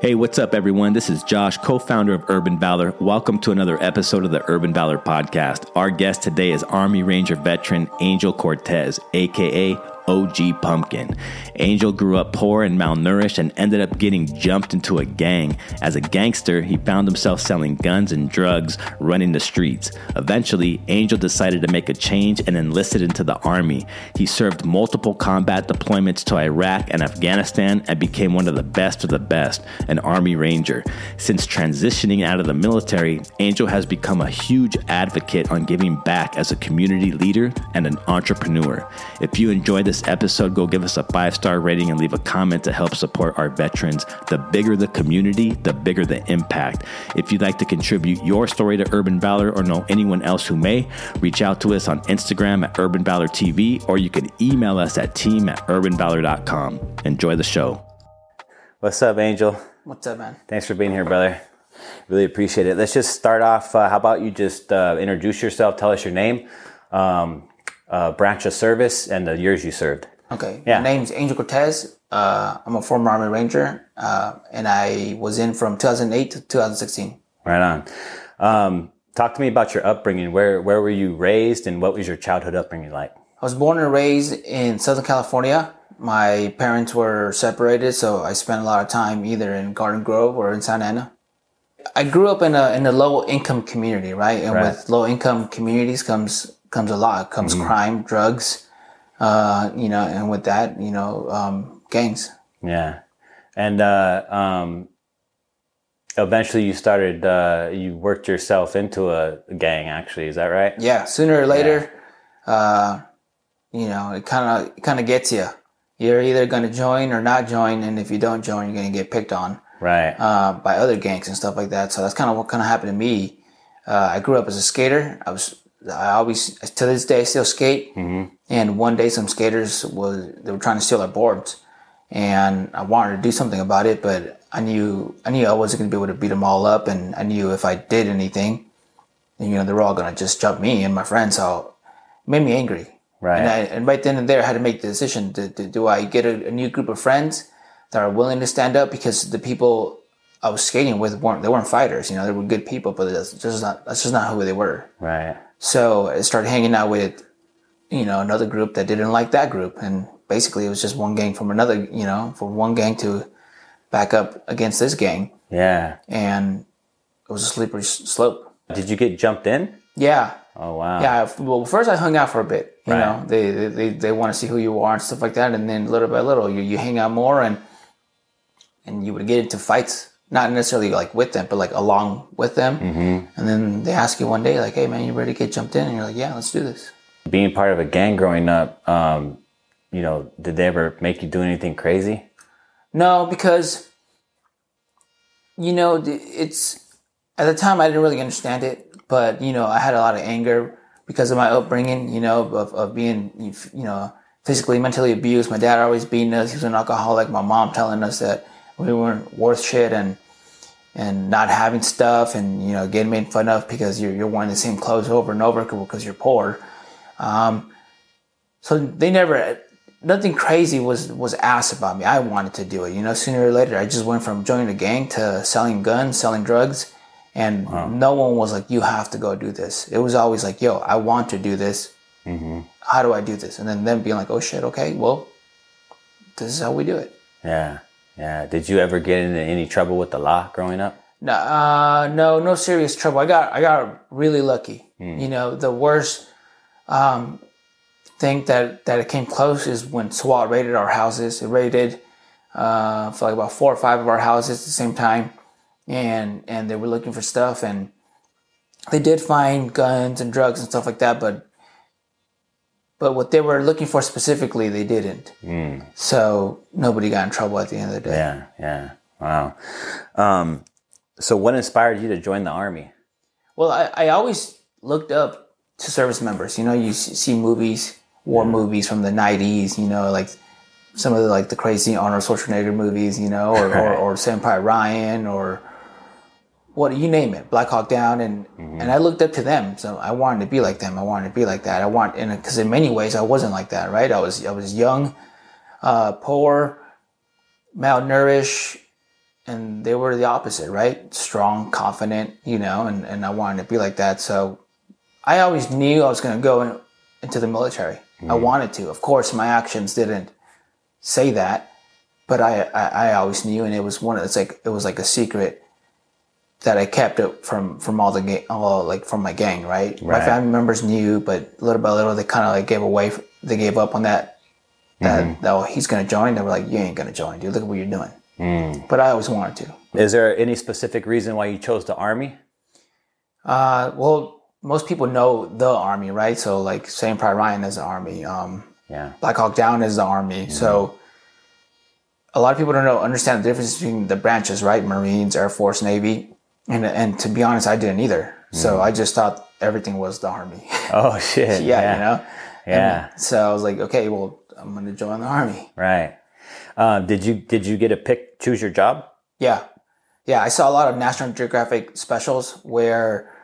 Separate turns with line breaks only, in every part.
Hey, what's up, everyone? This is Josh, co founder of Urban Valor. Welcome to another episode of the Urban Valor podcast. Our guest today is Army Ranger veteran Angel Cortes, aka OG Pumpkin. Angel grew up poor and malnourished and ended up getting jumped into a gang. As a gangster, he found himself selling guns and drugs, running the streets. Eventually, Angel decided to make a change and enlisted into the army. He served multiple combat deployments to Iraq and Afghanistan and became one of the best of the best, an Army Ranger. Since transitioning out of the military, Angel has become a huge advocate on giving back as a community leader and an entrepreneur. If you enjoy this episode, go give us a five star rating and leave a comment to help support our veterans. The bigger the community, the bigger the impact. If you'd like to contribute your story to Urban Valor or know anyone else who may, reach out to us on Instagram at Urban Valor TV or you can email us at team at urbanvalor.com. Enjoy the show. What's up, Angel?
What's up, man?
Thanks for being here, brother. Really appreciate it. Let's just start off. Uh, how about you just uh, introduce yourself, tell us your name, um, uh, branch of service, and the years you served.
Okay.
Yeah.
My name's Angel Cortes. Uh, I'm a former Army Ranger, uh, and I was in from 2008 to 2016.
Right on. Um, talk to me about your upbringing. Where where were you raised, and what was your childhood upbringing like?
I was born and raised in Southern California. My parents were separated, so I spent a lot of time either in Garden Grove or in Santa Ana. I grew up in a in a low income community, right? And
Right.
with low income communities comes comes a lot. Comes crime, drugs, uh, you know, and with that, you know, um, gangs.
Yeah, and uh, um, eventually you started. Uh, you worked yourself into a gang. Actually, is that right?
yeah, sooner or later, uh, you know, it kind of kind of gets you. You're either going to join or not join, and if you don't join, you're going to get picked on
Right.
uh, by other gangs and stuff like that. So that's kind of what kind of happened to me. Uh, I grew up as a skater. I was I always to this day I still skate. Mm-hmm. And one day some skaters was they were trying to steal our boards, and I wanted to do something about it, but I knew I knew I wasn't going to be able to beat them all up, and I knew if I did anything, you know, they were all going to just jump me and my friends. So it made me angry.
Right.
And, I, and right then and there, I had to make the decision: to, to, do I get a, a new group of friends that are willing to stand up? Because the people I was skating with weren't they weren't fighters. You know, they were good people, but that's just not that's just not who they were.
right.
So I started hanging out with, you know, another group that didn't like that group, and basically it was just one gang from another. You know, from one gang to back up against this gang,
Yeah.
and it was a slippery slope.
Did you get jumped in?
Yeah,
Oh wow.
yeah. Well, first I hung out for a bit. You
Right.
know, they they they, want to see who you are and stuff like that, and then little by little you, you hang out more and and you would get into fights, not necessarily like with them, but like along with them. Mm-hmm. And then they ask you one day, like, "Hey, man, you ready to get jumped in?" And you're like, "Yeah, let's do this."
Being part of a gang growing up, um, you know, did they ever make you do anything crazy?
No, because you know it's at the time I didn't really understand it, but you know I had a lot of anger because of my upbringing. You know, of, of being you know physically, mentally abused. My dad always beating us. He was an alcoholic. My mom telling us that we weren't worth shit and and not having stuff and you know getting made fun of because you're you're wearing the same clothes over and over because you're poor. Um, so they never nothing crazy was was asked about me. I wanted to do it. You know, sooner or later, I just went from joining a gang to selling guns, selling drugs, and no one was like, "You have to go do this." It was always like, "Yo, I want to do this. How do I do this?" And then them being like, "Oh shit, okay, well, this is how we do it."
Yeah. Yeah. Did you ever get into any trouble with the law growing up?
No, uh, no, no serious trouble. I got, I got really lucky. You know, the worst um, thing that that it came close is when SWAT raided our houses. It raided uh, for like about four or five of our houses at the same time, and and they were looking for stuff, and they did find guns and drugs and stuff like that, but. But what they were looking for specifically, they didn't. So nobody got in trouble at the end of the day.
Yeah. Yeah. Wow. Um, so what inspired you to join the army?
Well, I, I always looked up to service members. You know, you see movies, war movies from the '90s. You know, like some of the like the crazy Arnold Schwarzenegger movies. You know, or or, or Private Ryan, or what you name it, Black Hawk Down, and and I looked up to them. So I wanted to be like them. I wanted to be like that. I want, and because in many ways I wasn't like that. Right? I was I was young, uh, poor, malnourished, and they were the opposite, right? Strong, confident, you know, and, and I wanted to be like that. So I always knew I was going to go in, into the military. I wanted to. Of course, my actions didn't say that, but I, I, I always knew, and it was one. It's like it was like a secret that I kept it from from all the gang, all like from my gang, right? My family members knew, but little by little, they kind of like gave away. They gave up on that. That oh, he's going to join. They were like, you ain't going to join, dude. Look at what you're doing. But I always wanted to.
Is there any specific reason why you chose the army?
Uh, well, most people know the army, right? So like Saving Private Ryan is the army. Um,
Yeah.
Black Hawk Down is the army. So a lot of people don't know understand the difference between the branches, right? Marines, Air Force, Navy, and and to be honest, I didn't either. So I just thought everything was the army.
Oh shit.
yeah, you know.
Yeah.
So I was like, okay, well, I'm gonna join the army.
Right. Um, did you did you get a pick choose your job?
Yeah, yeah. I saw a lot of National Geographic specials where,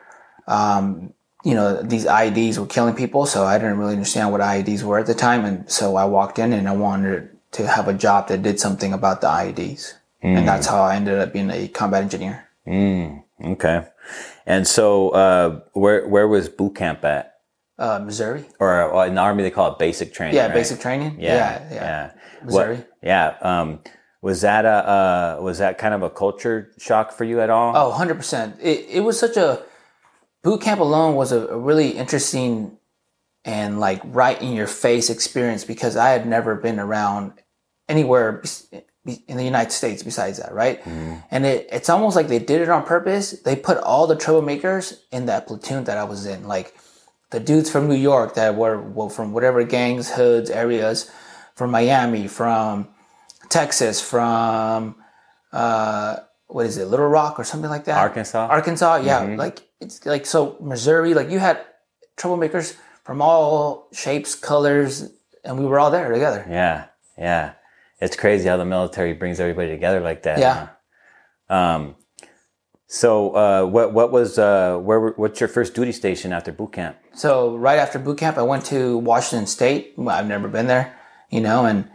um, you know, these IEDs were killing people. So I didn't really understand what IEDs were at the time, and so I walked in and I wanted to have a job that did something about the IEDs, and that's how I ended up being a combat engineer.
Mm, okay. And so, uh, where where was boot camp at?
Uh, Missouri.
Or uh, in the army they call it basic training.
Yeah,
right?
basic training.
Yeah,
Yeah, yeah.
yeah.
Missouri.
What, yeah. Um, was that a uh, was that kind of a culture shock for you at all?
Oh, 100%. It, it was such a boot camp alone was a, a really interesting and like right in your face experience because I had never been around anywhere in the United States besides that, right? And it, it's almost like they did it on purpose. They put all the troublemakers in that platoon that I was in. Like the dudes from New York that were, were from whatever gangs, hoods, areas, from Miami, from Texas, from uh, what is it, Little Rock or something like that?
Arkansas?
Arkansas, yeah. Like it's like so Missouri, like you had troublemakers from all shapes, colors, and we were all there together.
Yeah, yeah. It's crazy how the military brings everybody together like that.
Yeah.
huh? Um. So, uh, what what was uh, where were- what's your first duty station after boot camp?
So right after boot camp, I went to Washington State. I've never been there, you know, and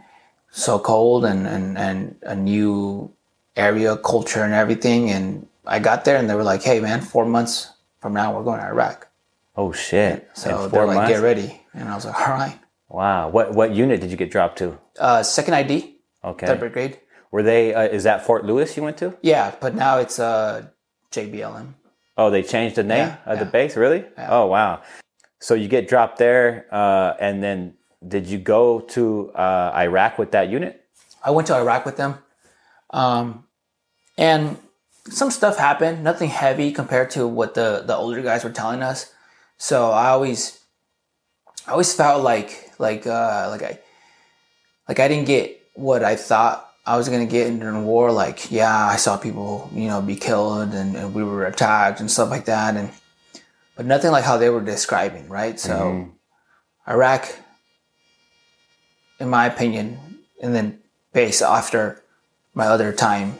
so cold and and and a new area, culture, and everything. And I got there, and they were like, "Hey, man, four months from now, we're going to Iraq."
Oh shit!
So
In
they're
four
like,
months?
"Get ready," and I was like, "All right."
Wow. What what unit did you get dropped to?
Uh, second ID,
Okay.
third brigade.
Were they? Uh, is that Fort Lewis you went to?
Yeah, but now it's uh, JBLM.
Oh, they changed the name
Yeah,
of the base. Really? Oh, wow. So you get dropped there, uh, and then did you go to uh, Iraq with that unit?
I went to Iraq with them, um, and some stuff happened. Nothing heavy compared to what the the older guys were telling us. So I always, I always felt like like uh, like I like I didn't get what I thought I was gonna get during the war. Like yeah, I saw people you know be killed and, and we were attacked and stuff like that, and but nothing like how they were describing. Right. So Iraq, in my opinion, and then based after my other time,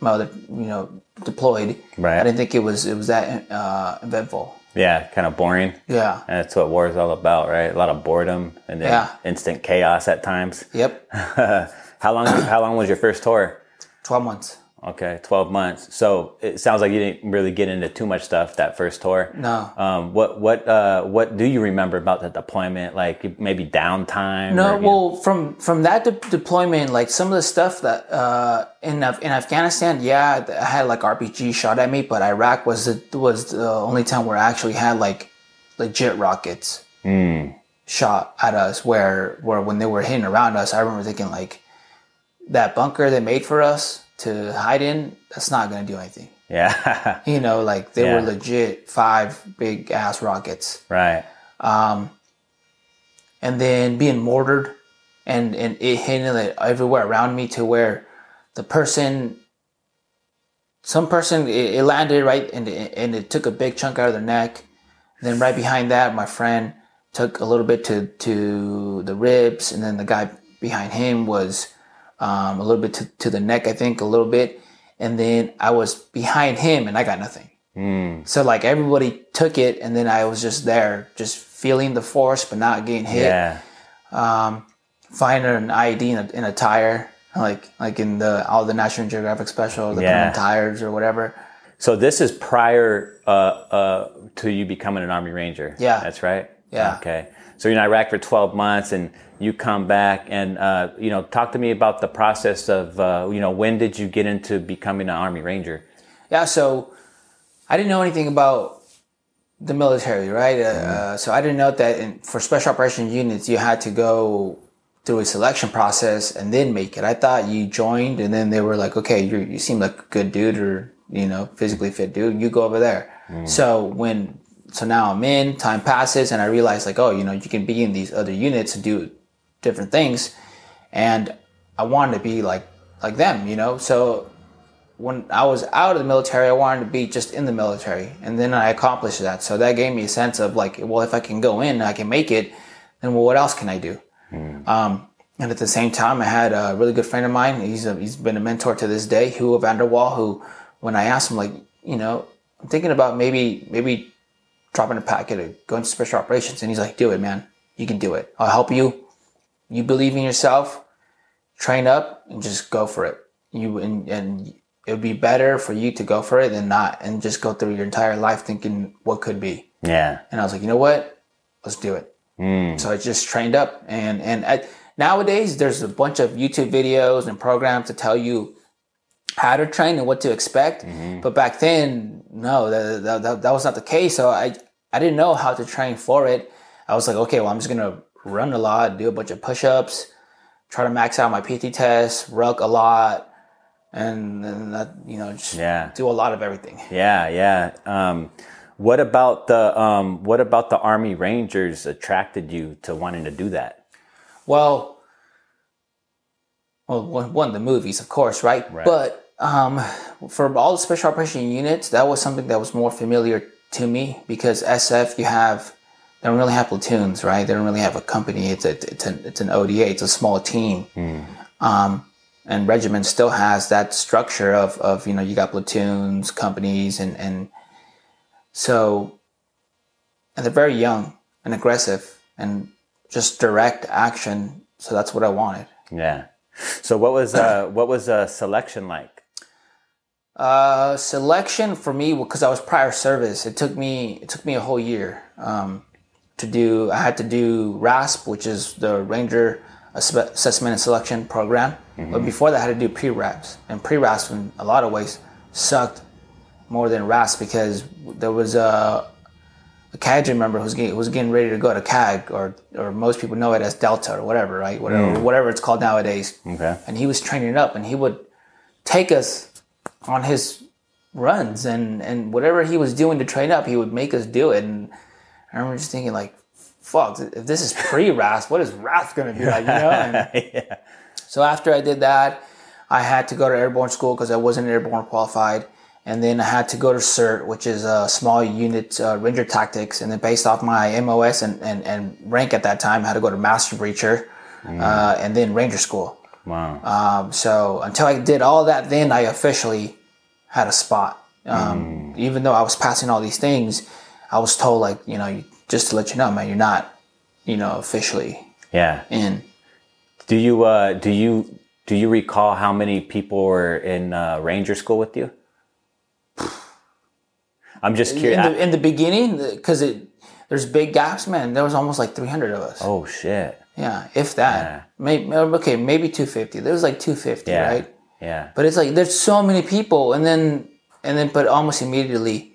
my other you know deployed.
Right.
I didn't think it was it was that uh, eventful.
Yeah, kind of boring.
Yeah.
And that's what war is all about, right? A lot of boredom and then
Yeah.
instant chaos at times.
Yep.
how long? how long was your first tour?
Twelve months.
Okay, twelve months. So it sounds like you didn't really get into too much stuff that first tour.
No.
Um, what what uh, what do you remember about the deployment? Like maybe downtime?
No,
or, you know-
well, from from that de- deployment, like some of the stuff that uh, in Af- in Afghanistan, yeah, I had like RPG shot at me, but Iraq was the was the only time where I actually had like legit rockets shot at us. Where where when they were hitting around us, I remember thinking like that bunker they made for us to hide in, that's not gonna do anything.
yeah,
You know, like they
Yeah.
were legit five big ass rockets.
right.
Um, and then being mortared and, and it hitting it everywhere around me to where the person some person it, it landed right and it, and it took a big chunk out of their neck then right behind that my friend took a little bit to to the ribs and then the guy behind him was um, a little bit to, to the neck i think a little bit and then i was behind him and i got nothing so like everybody took it and then i was just there just feeling the force but not getting hit
Yeah,
finding an ID in a, in a tire, like like in the all the National Geographic special, the
yeah.
tires or whatever.
So this is prior uh, uh, to you becoming an Army Ranger.
Yeah.
that's right.
Yeah.
Okay. So you're in Iraq for 12 months, and you come back, and uh, you know, talk to me about the process of uh, you know, when did you get into becoming an Army Ranger?
Yeah, so I didn't know anything about the military, right? Uh, uh, so I didn't know that in, for special operation units, you had to go through a selection process and then make it. I thought you joined and then they were like, okay, you you seem like a good dude or you know physically fit dude. You go over there. So when so now I'm in. Time passes and I realize like, oh, you know, you can be in these other units and do different things, and I wanted to be like like them, you know. So when I was out of the military, I wanted to be just in the military, and then I accomplished that. So that gave me a sense of like, well, if I can go in, I can make it. Then well, what else can I do? Um, and at the same time, I had a really good friend of mine. He's a, he's been a mentor to this day, Hugo Vanderwall. Who, when I asked him, like, you know, I'm thinking about maybe maybe dropping a packet or going to special operations, and he's like, do it, man. You can do it. I'll help you. You believe in yourself. Train up and just go for it. You and, and it would be better for you to go for it than not and just go through your entire life thinking what could be.
Yeah.
And I was like, you know what? Let's do it. Hmm. So I just trained up, and and I, nowadays there's a bunch of YouTube videos and programs to tell you how to train and what to expect. But back then, no, that, that, that, that was not the case. So I I didn't know how to train for it. I was like, okay, well, I'm just gonna run a lot, do a bunch of push-ups, try to max out my PT test, ruck a lot, and then that you know just
Yeah.
do a lot of everything.
Yeah, yeah. Um, what about the um, what about the Army Rangers attracted you to wanting to do that?
Well, well, one, one the movies, of course, right?
Right.
But um, for all the special operation units, that was something that was more familiar to me because SF, you have they don't really have platoons, right? They don't really have a company. It's a it's an it's an ODA. It's a small team. Um, and regiment still has that structure of of you know you got platoons, companies, and and so and they're very young and aggressive and just direct action. So that's what I wanted.
Yeah. So what was uh, what was uh, selection like?
Uh, selection for me because I was prior service. It took me it took me a whole year um, to do. I had to do RASP, which is the Ranger Assessment and Selection Program. But before that, I had to do pre-RASP, and pre-RASP in a lot of ways sucked more than RASP because there was a, a cadre member who's getting, who was getting ready to go to CAG, or or most people know it as Delta or whatever, right? Whatever whatever it's called nowadays
Okay.
and he was training up and he would take us on his runs and and whatever he was doing to train up he would make us do it. And i remember just thinking like fuck if this is pre-rasp what is going to be like you know? And
yeah.
so after i did that i had to go to airborne school because i wasn't airborne qualified. And then i had to go to SURT which is a small unit uh, ranger tactics. And then based off my mos and, and, and rank at that time i had to go to master breacher uh, and then ranger school
Wow.
um, so until I did all that, then I officially had a spot. Um, Even though I was passing all these things, I was told like, you know, just to let you know, man, you're not, you know, officially
yeah.
in.
Do you uh, do you do you recall how many people were in uh, Ranger school with you? I'm just
In
curious.
the, in the beginning, because it there's big gaps, man. There was almost like 300 of us.
oh shit.
Yeah, if that. Maybe okay, maybe 250. There was like 250,
Yeah.
right?
Yeah.
But it's like there's so many people, and then and then, but almost immediately,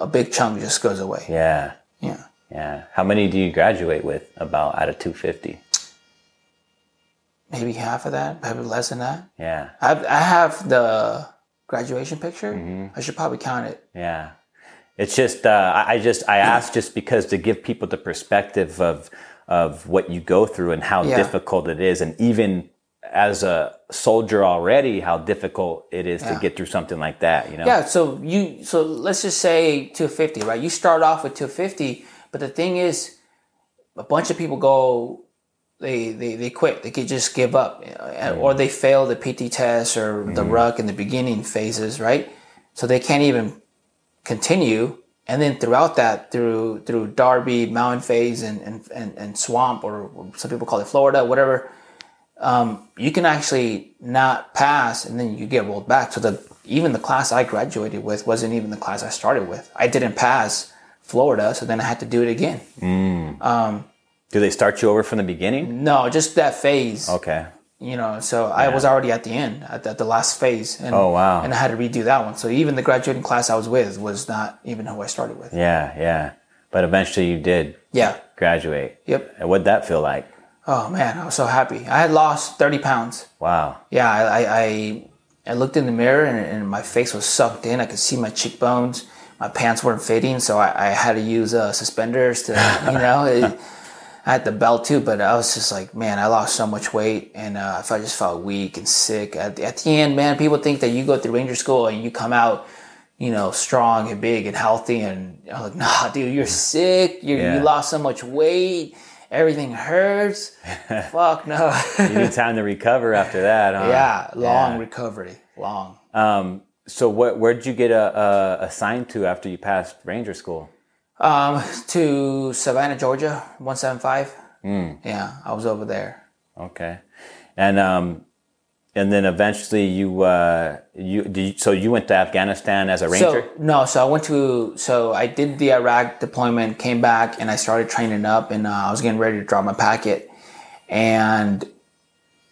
a big chunk just goes away.
Yeah.
yeah.
Yeah. How many do you graduate with about out of 250?
maybe half of that, maybe less than that.
Yeah.
I've, I have the graduation picture.
Mm-hmm.
I should probably count it.
Yeah. It's just, uh, I I just, I asked just because to give people the perspective of, of what you go through and how
Yeah.
difficult it is. And even as a soldier already, how difficult it is to get through something like that, you know?
Yeah. So you, so let's just say 250, right? You start off with 250, but the thing is, a bunch of people go, they they, they quit. They could just give up, you or mm. they fail the PT test or the mm. ruck in the beginning phases, right? So they can't even continue. And then throughout that, through through Darby, Mountain Phase, and and, and, and Swamp, or some people call it Florida, whatever, um, you can actually not pass and then you get rolled back. So the even the class I graduated with wasn't even the class I started with. I didn't pass Florida, so then I had to do it again.
um Do they start you over from the beginning?
No, just that phase.
Okay.
You know, so I was already at the end, at the, at the last phase. And,
Oh, wow.
And I had to redo that one. So even the graduating class I was with was not even who I started with.
Yeah, yeah. But eventually you did
Yeah.
graduate.
Yep.
And what'd that feel like?
Oh man, I was so happy. I had lost 30 pounds.
Wow.
Yeah, I, I, I, I looked in the mirror and, and my face was sucked in. I could see my cheekbones. My pants weren't fitting, so I, I had to use uh, suspenders to, you know, it, I had the belt too. But I was just like, man, I lost so much weight, and uh, I just felt weak and sick. At the, at the end, man, people think that you go through Ranger School and you come out, you know, strong and big and healthy, and I'm like, nah, dude, you're sick. you
Yeah.
You lost so much weight. Everything hurts. Fuck no.
You need time to recover after that, huh?
yeah, long
Yeah.
recovery, long.
Um, so what, where'd you get uh, uh, assigned to after you passed Ranger School?
Um, to Savannah, Georgia, one seven five. Yeah, I was over there.
Okay. And, um, and then eventually you, uh, you, did you, so you went to Afghanistan as a ranger?
So no, so I went to so I did the Iraq deployment, came back, and I started training up, and uh, I was getting ready to drop my packet, and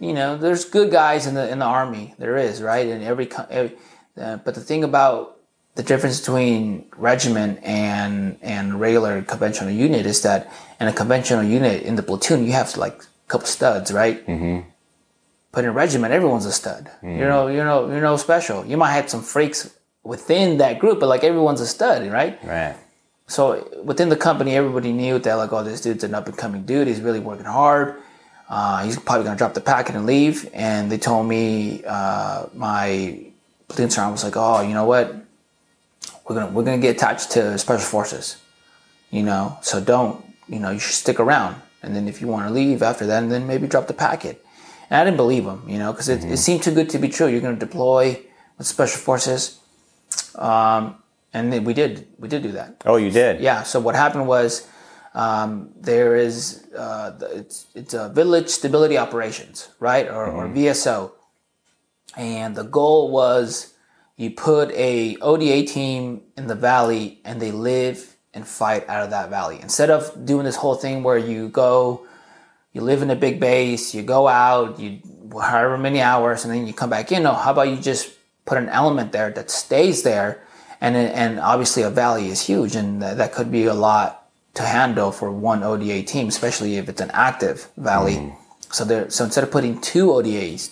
you know, there's good guys in the in the army. There is right in every, every uh, but the thing about the difference between regiment and and regular conventional unit is that in a conventional unit in the platoon you have like a couple studs, right? Mm-hmm. But in regiment, everyone's a stud. You know, you know, you're no special. You might have some freaks within that group, but like everyone's a stud, right?
Right.
So within the company, everybody knew that like, oh, this dude's an up and coming dude. He's really working hard. Uh, he's probably gonna drop the packet and leave. And they told me uh, my platoon sergeant was like, oh, you know what? We're gonna we're gonna get attached to special forces. You know, so don't you know you should stick around. And then if you want to leave after that, and then maybe drop the packet. And I didn't believe him, you know, because it, it seemed too good to be true. You're gonna deploy with special forces. Um, and then we did we did do that.
Oh, you did?
Yeah. So what happened was um, there is uh, it's it's a village stability operations, right, or, or VSO, and the goal was you put a ODA team in the valley and they live and fight out of that valley instead of doing this whole thing where you go, you live in a big base, you go out, you however many hours, and then you come back in. No, how about you just put an element there that stays there, and and obviously a valley is huge, and that, that could be a lot to handle for one ODA team, especially if it's an active valley. Mm-hmm. So there, so instead of putting two ODAs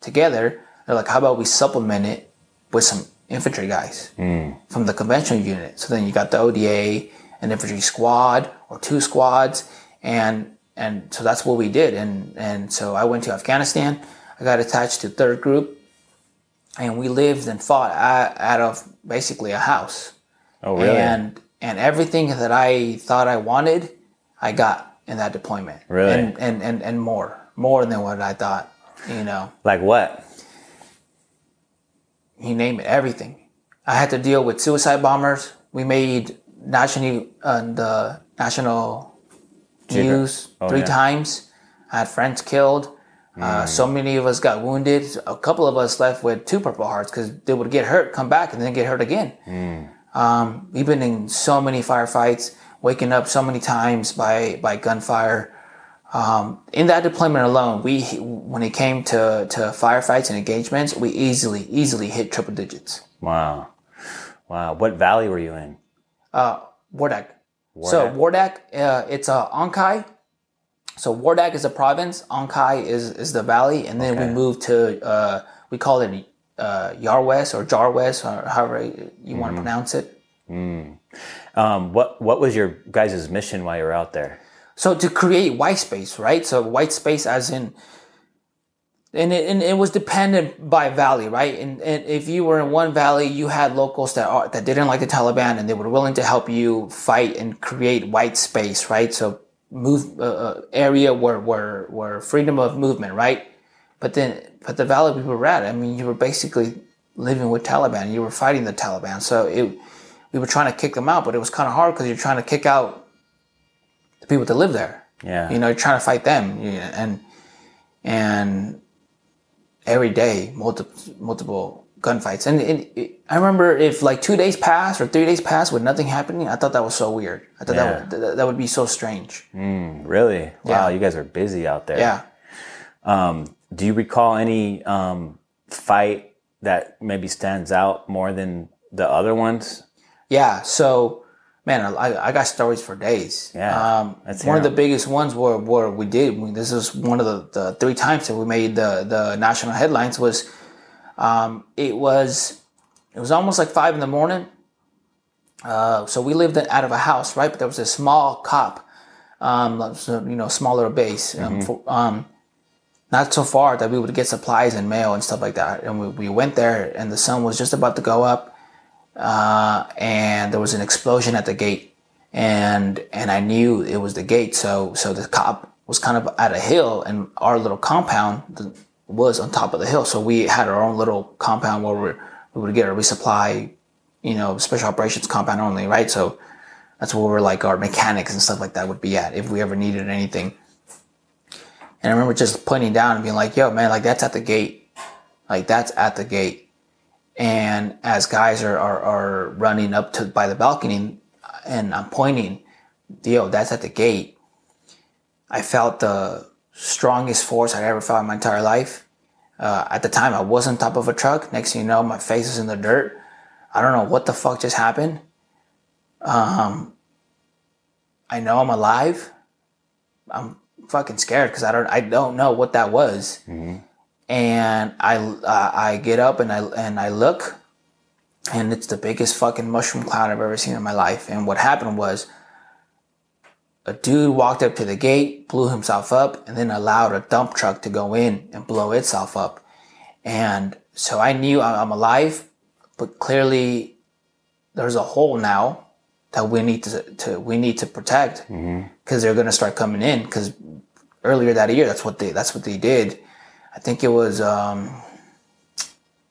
together, they're like, how about we supplement it with some infantry guys hmm. from the conventional unit? So then you got the ODA, an infantry squad or two squads, and and so that's what we did. And and so I went to Afghanistan. I got attached to third group, and we lived and fought out, out of basically a house.
Oh, really?
And and everything that I thought I wanted, I got in that deployment.
Really?
And and and, and more, more than what I thought. You know,
like what?
You name it, everything. I had to deal with suicide bombers. We made national uh, the national news
Oh,
three
yeah.
times. I had friends killed. Uh, so many of us got wounded. A couple of us left with two Purple Hearts because they would get hurt, come back, and then get hurt again. Um, we've been in so many firefights, waking up so many times by by gunfire. Um, in that deployment alone, we when it came to to firefights and engagements, we easily easily hit triple digits.
Wow. Wow. What valley were you in?
Uh, Wardak. So Wardak, uh, it's a Onkai. So Wardak is a province. Onkai is is the valley, and then
Okay.
we moved to uh, we call it uh, Yarwest or Jarwest, or however you want to pronounce it.
Um, what What was your guys' mission while you were out there?
So to create white space, right? So white space as in, and it, and it was dependent by valley, right? And, and if you were in one valley, you had locals that are, that didn't like the Taliban, and they were willing to help you fight and create white space, right? So move uh, uh, area where where where freedom of movement, right? But then, but the valley we were at, I mean, you were basically living with Taliban. You were fighting the Taliban, so it we were trying to kick them out, but it was kind of hard because you're trying to kick out people that live there.
Yeah.
You know, you're trying to fight them, and and every day multiple multiple gunfights. And it, it, I remember if like two days passed or three days passed with nothing happening, I thought that was so weird. I thought
Yeah.
that, would, that would be so strange.
Really? Wow,
Yeah.
you guys are busy out there.
Yeah.
Um, do you recall any um, fight that maybe stands out more than the other ones?
Yeah. So, man, I, I got stories for days.
Yeah,
Um, one of the biggest ones were, were we did. This is one of the, the three times that we made the, the national headlines was, um, it was, it was almost like five in the morning. Uh, so we lived in, out of a house, right? But there was a small cop, um, you know, smaller base, um, for, um, not so far that we would get supplies and mail and stuff like that. And we, we went there and the sun was just about to go up uh, and there was an explosion at the gate, and and I knew it was the gate. So so the cop was kind of at a hill, and our little compound was on top of the hill. So we had our own little compound where we we would get a resupply, you know, special operations compound only, right? So that's where we're like our mechanics and stuff like that would be at if we ever needed anything. And I remember just pointing down and being like, "Yo, man, like that's at the gate, like that's at the gate." And as guys are, are, are running up to by the balcony and i'm pointing yo that's at the gate. I felt the strongest force i'd ever felt in my entire life. Uh, at the time i was on top of a truck. Next thing you know my face is in the dirt. I don't know what the fuck just happened. Um, i know i'm alive. I'm fucking scared because i don't i don't know what that was and I uh, I get up and I and I look, and it's the biggest fucking mushroom cloud I've ever seen in my life. And what happened was, a dude walked up to the gate, blew himself up, and then allowed a dump truck to go in and blow itself up. And so I knew I'm alive, but clearly there's a hole now that we need to, to we need to protect because they're gonna start coming in. Because earlier that year, that's what they that's what they did. I think it was um,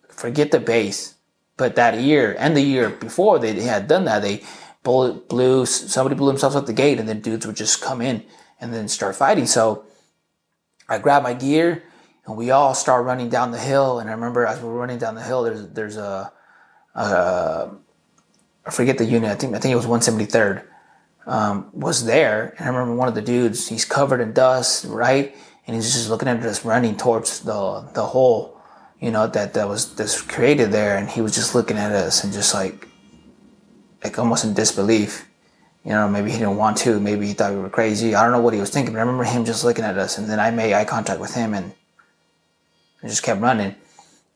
forget the base, but that year and the year before they had done that, they blew, blew somebody blew themselves out the gate, and then dudes would just come in and then start fighting. So I grabbed my gear and we all start running down the hill. And I remember as we were running down the hill, there's there's a, a I forget the unit. I think I think it was 173rd um, was there. And I remember one of the dudes. He's covered in dust, right? And he's just looking at us running towards the the hole, you know, that that was that's created there. And he was just looking at us and just like like almost in disbelief. You know, maybe he didn't want to. Maybe he thought we were crazy. I don't know what he was thinking. But I remember him just looking at us, and then I made eye contact with him, and I just kept running.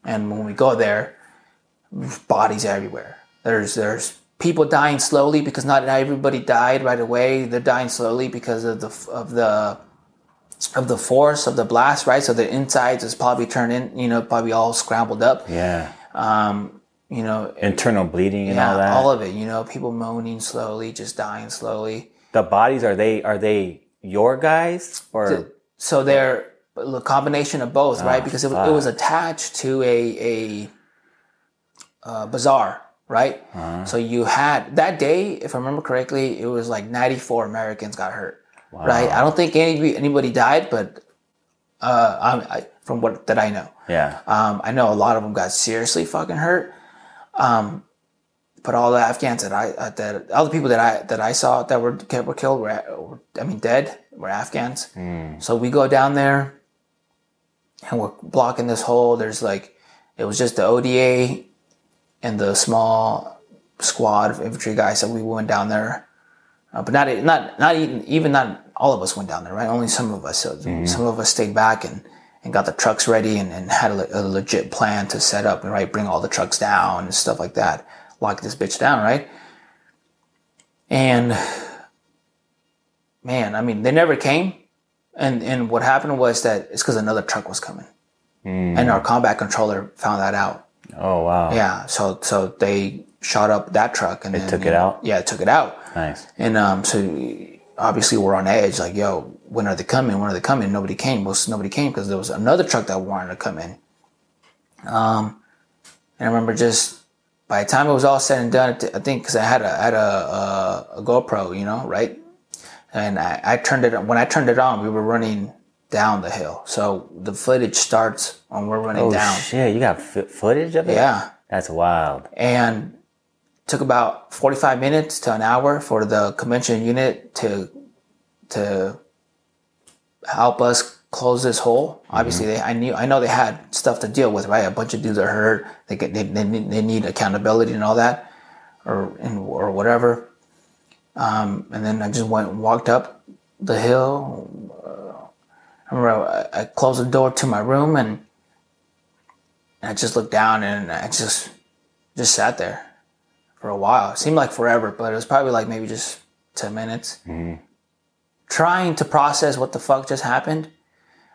And when we go there, bodies everywhere. There's there's people dying slowly because not everybody died right away. They're dying slowly because of the of the of the force of the blast, right? So the insides is probably turned in, you know, probably all scrambled up.
Yeah.
Um, you know,
Internal bleeding and
yeah,
all that.
all of it. You know, people moaning slowly, just dying slowly.
the bodies are they are they your guys or
So they're a combination of both, right? Because it, was- it was attached to a a uh, bazaar, right? So you had that day, if I remember correctly, it was like 94 Americans got hurt, right? I don't think any, anybody died, but uh, I, I, from what that I know,
yeah.
um, I know a lot of them got seriously fucking hurt. Um, but all the Afghans that I uh, that all the people that I that I saw that were were killed were, were I mean dead were Afghans. So we go down there and we're blocking this hole. There's like it was just the ODA and the small squad of infantry guys that we went down there. Uh, but not not not even even not all of us went down there, right? Only some of us. So some of us stayed back and, and got the trucks ready and, and had a, a legit plan to set up and right bring all the trucks down and stuff like that. Lock this bitch down, right? And man, I mean, they never came. And and what happened was that it's because another truck was coming, and our combat controller found that out.
Oh wow.
Yeah, so so they shot up that truck and then,
took it out?
Yeah, it took it out.
Nice.
And um, so obviously we're on edge, like, yo, when are they coming? When are they coming? Nobody came. Well, nobody came because there was another truck that wanted to come in. Um, and I remember just by the time it was all said and done, I think because I had a I had a, a, a GoPro, you know, right? And I, I turned it on when I turned it on, we were running down the hill. So the footage starts when we're running
Oh
down.
shit! You got f- footage of it?
Yeah.
That's wild.
and took about 45 minutes to an hour for the convention unit to to help us close this hole. Obviously, they I knew I know they had stuff to deal with, right? A bunch of dudes are hurt. They get they, they, need, they need accountability and all that, or and, or whatever. Um, and then I just went and walked up the hill. Uh, I remember I, I closed the door to my room and I just looked down and I just just sat there for a while. It seemed like forever, but it was probably like maybe just 10 minutes. Trying to process what the fuck just happened.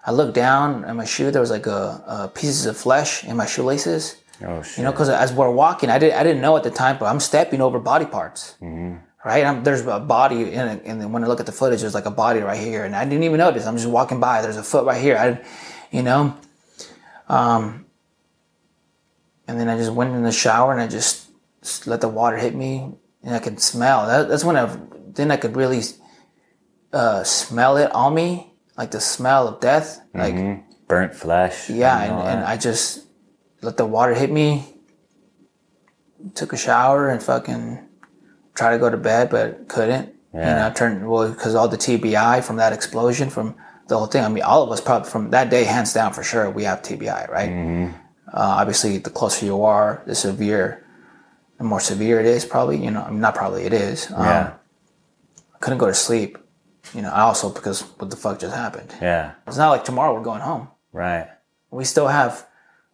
I looked down at my shoe. There was like a, a pieces of flesh in my shoelaces.
Oh shit!
You know, because as we're walking, I, did, I didn't know at the time, but I'm stepping over body parts. Right? I'm, there's a body in it. And then when I look at the footage, there's like a body right here. And I didn't even notice. I'm just walking by. There's a foot right here. I, you know? Um, and then I just went in the shower and I just, just let the water hit me. And I could smell. That, that's when I, then I could really uh, smell it on me. Like the smell of death. Like,
Burnt flesh.
yeah,
and
and, and. I just let the water hit me. Took a shower and fucking tried to go to bed, but couldn't. You
Yeah.
know, turned well because all the TBI from that explosion, from the whole thing. I mean, all of us probably from that day, hands down for sure, we have TBI, right?
Mm-hmm.
Uh, obviously, the closer you are, the severe, the more severe it is. Probably, you know, I mean, not probably it is. Um,
yeah,
I couldn't go to sleep. You know, also because what the fuck just happened.
yeah,
It's not like tomorrow we're going home.
right.
We still have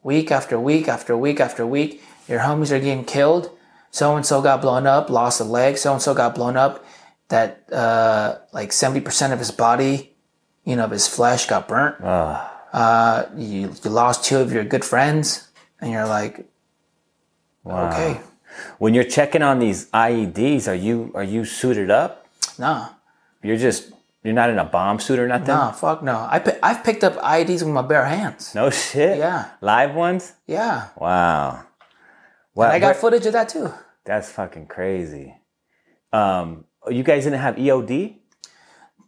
week after week after week after week. Your homies are getting killed. So and so got blown up, lost a leg. So and so got blown up. That uh, like seventy percent of his body, you know, of his flesh got burnt.
Ugh.
Uh, you, you lost two of your good friends, and you're like, okay,
When you're checking on these IEDs, are you are you suited up?
nah,
You're just you're not in a bomb suit or nothing.
nah, fuck no. I pi- I've picked up IEDs with my bare hands.
No shit.
Yeah.
Live ones.
Yeah,
Wow. Wow.
I got footage of that too.
That's fucking crazy. Um, you guys didn't have EOD?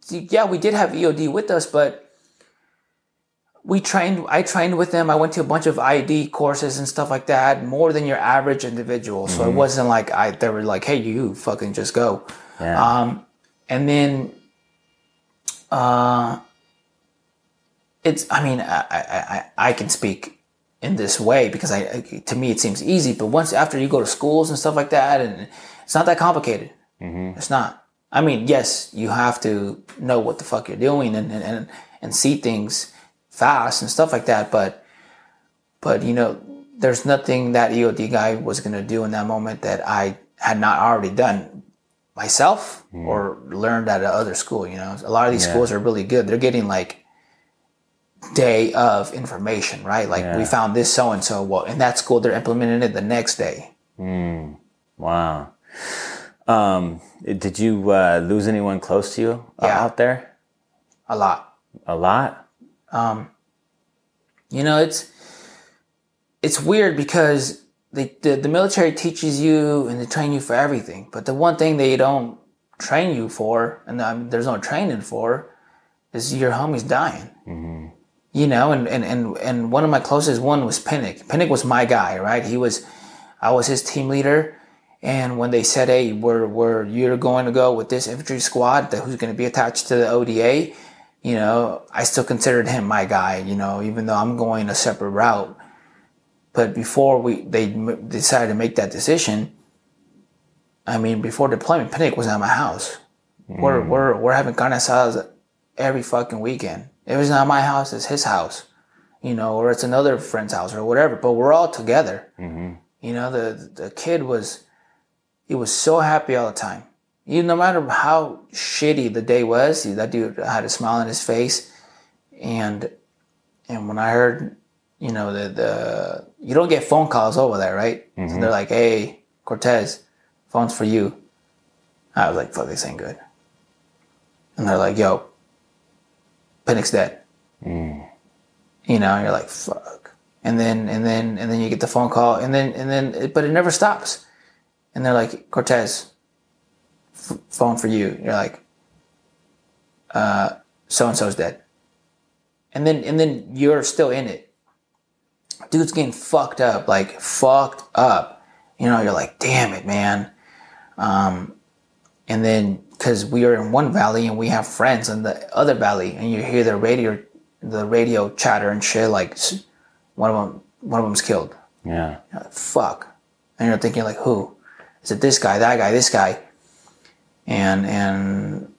yeah, we did have EOD with us, but we trained. I trained with them. I went to a bunch of id courses and stuff like that, more than your average individual. So it wasn't like I they were like, "Hey, you fucking just go."
Yeah.
Um, and then, uh, it's. I mean, I, I I I can speak in this way because I to me it seems easy, but once after you go to schools and stuff like that, and it's not that complicated. mm-hmm. It's not. I mean, yes, you have to know what the fuck you're doing and, and, and see things fast and stuff like that, but but you know, there's nothing that EOD guy was gonna do in that moment that I had not already done myself or learned at other school. You know, a lot of these
Yeah.
schools are really good. They're getting like day of information, right? Like we found this so and so. Well, in that school, they're implementing it the next day.
Wow. Um, did you uh, lose anyone close to you uh,
Yeah.
out there?
A lot.
A lot.
Um, you know, it's it's weird because they, the the military teaches you and they train you for everything, but the one thing they don't train you for, and I mean, there's no training for, is your homies dying. Mm-hmm. You know, and, and and and one of my closest one was Pinnick. Pinnick was my guy, right? He was, I was his team leader. And when they said, "Hey, we're we're you're going to go with this infantry squad that who's going to be attached to the ODA," you know, I still considered him my guy. You know, even though I'm going a separate route. But before we they m- decided to make that decision, I mean, before deployment, Pinnick was at my house. We're mm. we're we're having carne asadas every fucking weekend. If it's not my house, it's his house, you know, or it's another friend's house or whatever. But we're all together. Mm-hmm. You know, the the kid was he was so happy all the time. You no matter how shitty the day was, that dude had a smile on his face. And and when I heard, you know, the the you don't get phone calls over there, right? So mm-hmm. they're like, "Hey, Cortes, phone's for you." I was like, "Fuck, this ain't good." And they're like, "Yo, Pinnick's dead." Mm. You know, and you're like, "Fuck." And then and then and then you get the phone call, and then and then but it never stops. And they're like, "Cortes, f- phone for you." You're like, "Uh, so and so's dead." and then and then you're still in it. Dude's getting fucked up, like fucked up. You know, you're like, damn it, man. Um, and then because we are in one valley and we have friends in the other valley, and you hear the radio, the radio chatter and shit, like one of them, one of them's killed.
Yeah.
Like, fuck. And you're thinking like, who? Is it this guy, that guy, this guy? And and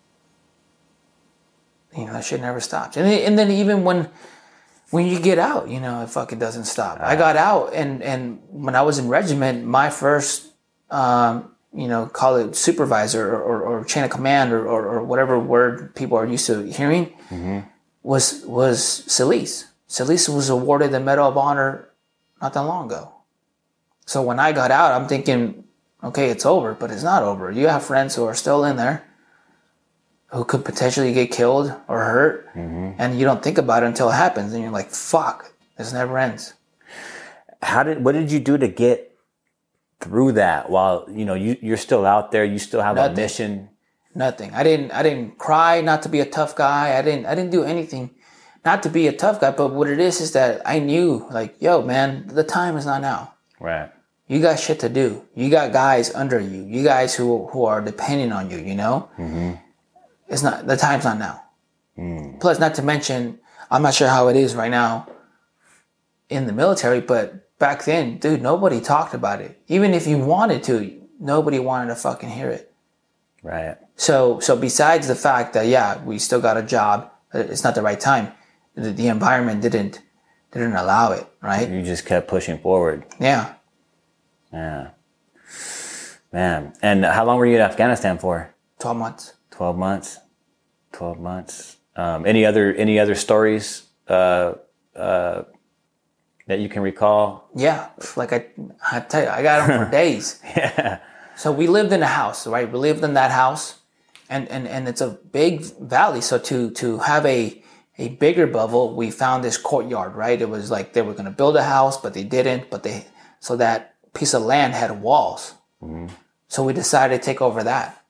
you know that shit never stops. And then, and then even when when you get out, you know it fucking doesn't stop. I got out, and and when I was in regiment, my first um, you know call it supervisor or, or, or chain of command or, or, or whatever word people are used to hearing was was Solis. Solis was awarded the Medal of Honor not that long ago. So when I got out, I'm thinking, okay, it's over, but it's not over. You have friends who are still in there who could potentially get killed or hurt, mm-hmm. and you don't think about it until it happens, and you're like, fuck, this never ends.
How did what did you do to get through that while you know you, you're still out there, you still have a mission?
Nothing. I didn't. I didn't cry. Not to be a tough guy. I didn't. I didn't do anything. Not to be a tough guy, but what it is is that I knew, like, yo, man, the time is not now.
Right.
You got shit to do. You got guys under you. You guys who who are depending on you. You know, it's not the time's not now. Plus, not to mention, I'm not sure how it is right now in the military, but back then, dude, nobody talked about it. Even if you wanted to, nobody wanted to fucking hear it.
Right.
So, so besides the fact that yeah, we still got a job, uh, it's not the right time. The, the environment didn't didn't allow it, right?
You just kept pushing forward.
Yeah,
Yeah. Man. And how long were you in Afghanistan for?
twelve months.
12 months 12 months um, any other any other stories uh, uh, that you can recall
Yeah, like I, I tell you, I got them for days.
yeah
So we lived in a house, right? We lived in that house, and and and it's a big valley. So to to have a a bigger bubble, we found this courtyard, right? It was like they were going to build a house, but they didn't. But they so that piece of land had walls. So we decided to take over that,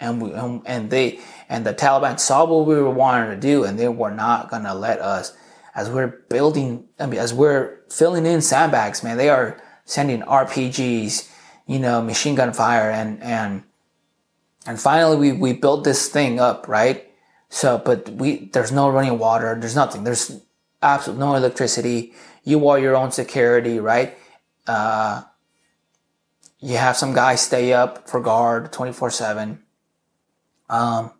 and we and, and they and the Taliban saw what we were wanting to do, and they were not going to let us. As we're building, I mean, as we're filling in sandbags, man, they are sending RPGs, you know, machine gun fire, and and and finally we we built this thing up, right? So, but we there's no running water, there's nothing, there's absolutely no electricity. You are your own security, right? Uh, you have some guys stay up for guard 24 7 um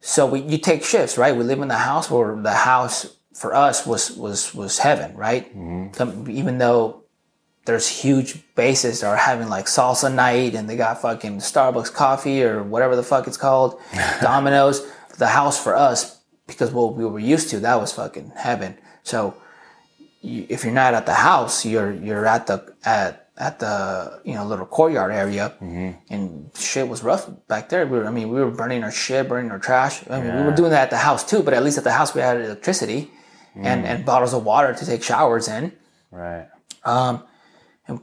so we you take shifts right? We live in the house where the house for us was was was heaven right? Come- even though there's huge bases that are having like salsa night and they got fucking starbucks coffee or whatever the fuck it's called domino's the house for us because what we were used to that was fucking heaven. So you, if you're not at the house, you're you're at the at at the you know little courtyard area, and shit was rough back there. We were, I mean, we were burning our shit, burning our trash. I mean, we were doing that at the house too, but at least at the house we had electricity and and bottles of water to take showers in.
right Um,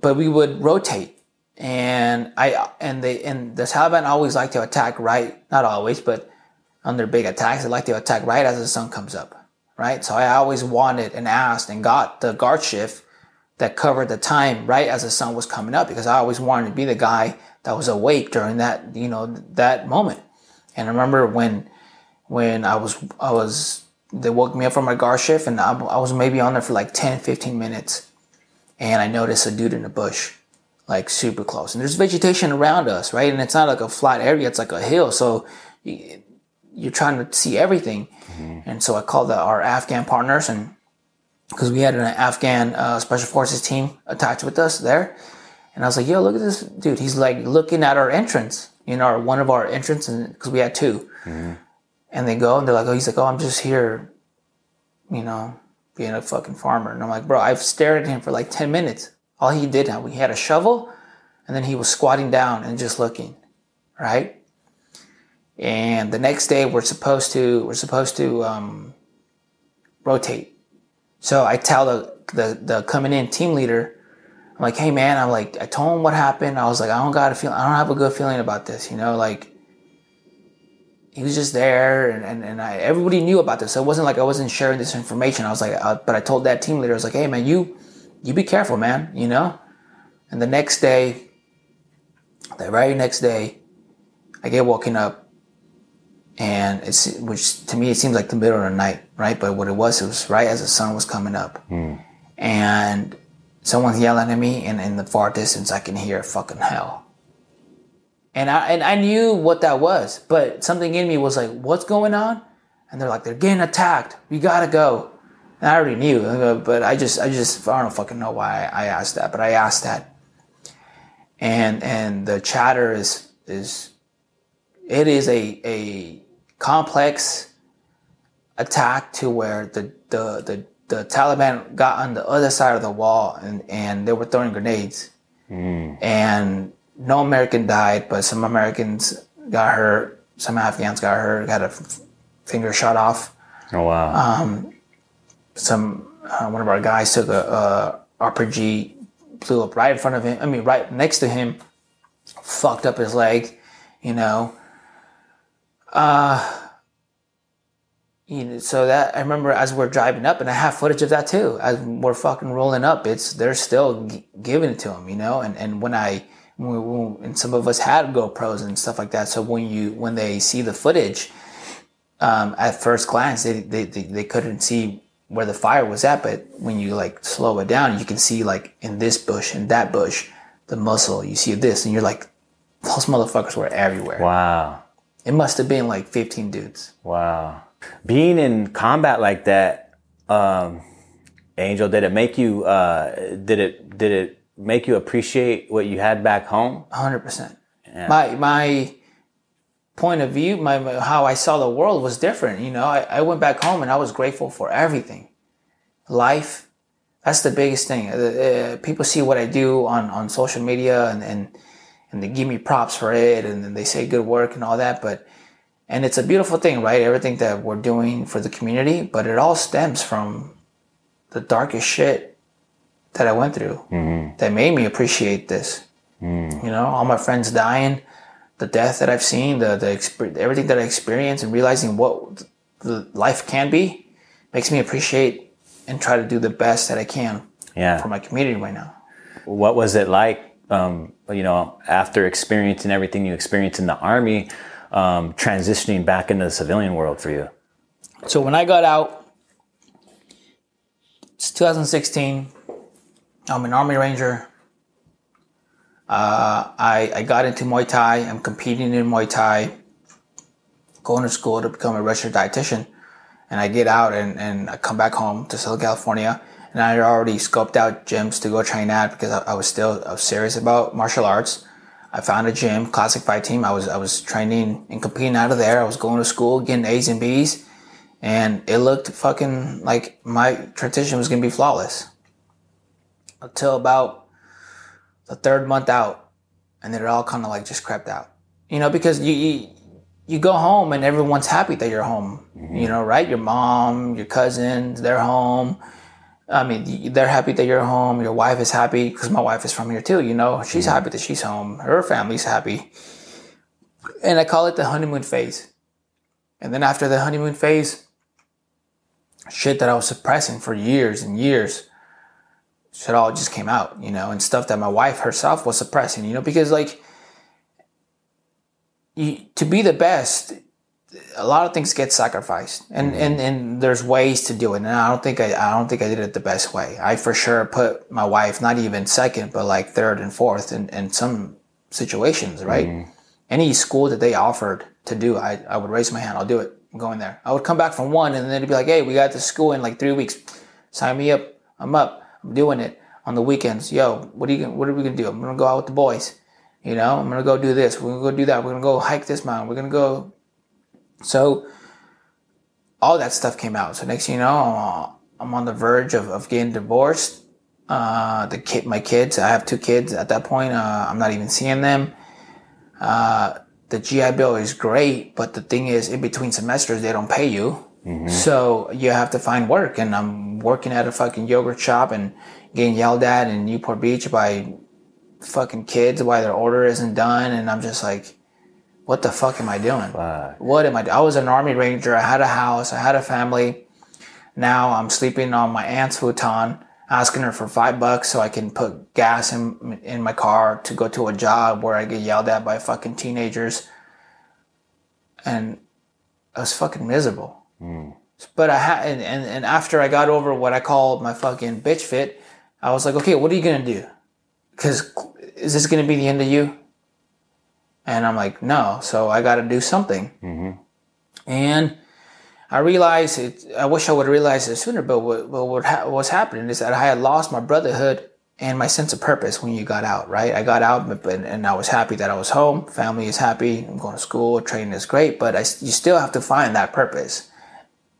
But we would rotate, and I and they and the Taliban always like to attack right, not always, but on their big attacks, they like to attack right as the sun comes up, right? So I always wanted and asked and got the guard shift that covered the time right as the sun was coming up because I always wanted to be the guy that was awake during that, you know, that moment. And I remember when, when I was, I was, they woke me up from my guard shift and I, I was maybe on there for like 10, 15 minutes. And I noticed a dude in the bush, like super close. And there's vegetation around us, right? And it's not like a flat area, it's like a hill. So you, you're trying to see everything. Mm-hmm. And so I called the, our Afghan partners and because we had an Afghan uh, special forces team attached with us there. And I was like, yo, look at this dude. He's like looking at our entrance, you know, our, one of our entrance, because we had 2 And they go and they're like, oh, he's like, oh, I'm just here, you know, being a fucking farmer. And I'm like, bro, I've stared at him for like 10 minutes. All he did, he had a shovel and then he was squatting down and just looking, right? And the next day we're supposed to, we're supposed to um, rotate. So I tell the, the the coming in team leader, I'm like, hey man, I'm like, I told him what happened. I was like, I don't got a feel, I don't have a good feeling about this, you know, like he was just there, and, and, and I, everybody knew about this. So it wasn't like I wasn't sharing this information. I was like, uh, but I told that team leader, I was like, hey man, you you be careful, man. You know. And the next day, the very next day, I get woken up, and it's which to me it seems like the middle of the night, right? But what it was, it was right as the sun was coming up, hmm. and someone's yelling at me, and in the far distance, I can hear fucking hell. And I and I knew what that was, but something in me was like, "What's going on?" And they're like, "They're getting attacked. We gotta go." And I already knew, but I just, I just, I don't fucking know why I asked that, but I asked that. And and the chatter is is, it is a a complex attack to where the the the, the Taliban got on the other side of the wall and and they were throwing grenades, and no American died, but some Americans got hurt, some Afghans got hurt, got a f- finger shot off
Oh wow.
some uh, one of our guys took a, a RPG, blew up right in front of him. I mean, right next to him, fucked up his leg. You know. Uh, you know, so that I remember as we're driving up, and I have footage of that too. As we're fucking rolling up, it's they're still g- giving it to him, you know. And and when I when, we- and some of us had GoPros and stuff like that. So when you when they see the footage, um, at first glance they, they, they, they couldn't see where the fire was at but when you like slow it down you can see like in this bush and that bush the muzzle you see this and you're like those motherfuckers were everywhere
wow.
It must have been like 15 dudes
Wow. Being in combat like that, um, Angel, did it make you? Uh, did it? Did it make you appreciate what you had back home?
100% my my point of view my, my- how i saw the world was different you know I, I went back home and i was grateful for everything life that's the biggest thing uh, uh, people see what i do on, on social media and, and and they give me props for it and then they say good work and all that but and it's a beautiful thing right everything that we're doing for the community but it all stems from the darkest shit that i went through mm-hmm. that made me appreciate this mm. you know all my friends dying the death that i've seen the, the everything that i experienced and realizing what the life can be makes me appreciate and try to do the best that i can
Yeah.
for my community right now
What was it like? Um, you know, after experiencing everything you experienced in the army, um, transitioning back into the civilian world for you.
So when I got out, it's 2016. I'm an Army Ranger. Uh, I I got into Muay Thai. I'm competing in Muay Thai. Going to school to become a registered dietitian, and I get out and, and I come back home to Southern California, and I had already scoped out gyms to go train at because I, I was still I was serious about martial arts. I found a gym, Classic Fight Team. I was I was training and competing out of there. I was going to school, getting A's and B's and it looked fucking like my transition was gonna be flawless until about the third month out, and then it all kind of like just crept out. You know, because you, you you go home and everyone's happy that you're home. You mm-hmm. know, right? Your mom, your cousins, they're home. I mean, they're happy that you're home. Your wife is happy because my wife is from here too. You know, she's mm-hmm. happy that she's home. Her family's happy, and I call it the honeymoon phase. And then after the honeymoon phase, shit that I was suppressing for years and years, shit all just came out, you know, and stuff that my wife herself was suppressing, you know, because like you, to be the best, a lot of things get sacrificed, and mm-hmm. and and there's ways to do it, and I don't think I I don't think I did it the best way. I for sure put my wife not even second, but like third and fourth in in some situations, right? Mm-hmm. Any school that they offered to do, I I would raise my hand. I'll do it. I'm going there. I would come back from one, and then it'd be like, hey, we got this school in like three weeks. Sign me up. I'm up. I'm doing it on the weekends. Yo, what are you? What are we gonna do? I'm gonna go out with the boys. You know, I'm gonna go do this. We're gonna go do that. We're gonna go hike this mountain. We're gonna go. So all that stuff came out. So next thing you know, I'm, on the verge of, of getting divorced. Uh, the kid, my kids, I have two kids at that point. Uh, I'm not even seeing them. Uh, the GI Bill is great, but the thing is, in between semesters, they don't pay you. So you have to find work. And I'm working at a fucking yogurt shop and getting yelled at in Newport Beach by fucking kids why their order isn't done. And I'm just like, what the fuck am I doing?
Fuck.
What am I doing? I was an army ranger. I had a house. I had a family. Now I'm sleeping on my aunt's futon, asking her for five bucks so I can put gas in in my car to go to a job where I get yelled at by fucking teenagers. And I was fucking miserable. Hmm. But I had, and, and, and after I got over what I called my fucking bitch fit, I was like, okay, what are you gonna do? Because is this gonna be the end of you? And I'm like, no. So I got to do something. And I realized it. I wish I would have realized it sooner. But what what, what ha- what's happening is that I had lost my brotherhood and my sense of purpose when you got out. Right? I got out, but and I was happy that I was home. Family is happy. I'm going to school. Training is great. But I, you still have to find that purpose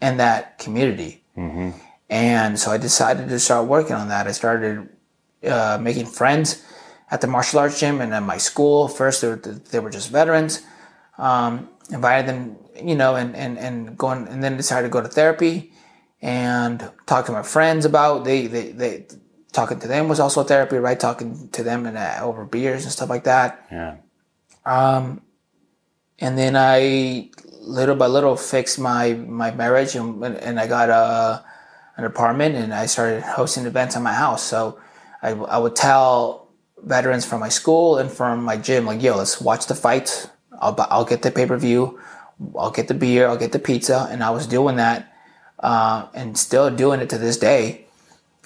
and that community. And so I decided to start working on that. I started uh, making friends at the martial arts gym and at my school. First, they were, they were just veterans. Um, invited them, you know, and, and, and going, and then decided to go to therapy and talk to my friends about they, they, they talking to them was also therapy, right? Talking to them and uh, over beers and stuff like that.
Yeah.
Um, and then I little by little fixed my my marriage and and I got a an apartment and I started hosting events at my house. So I, I would tell veterans from my school and from my gym like, yo, let's watch the fight. I'll I'll get the pay per view. I'll get the beer. I'll get the pizza. And I was doing that uh, and still doing it to this day.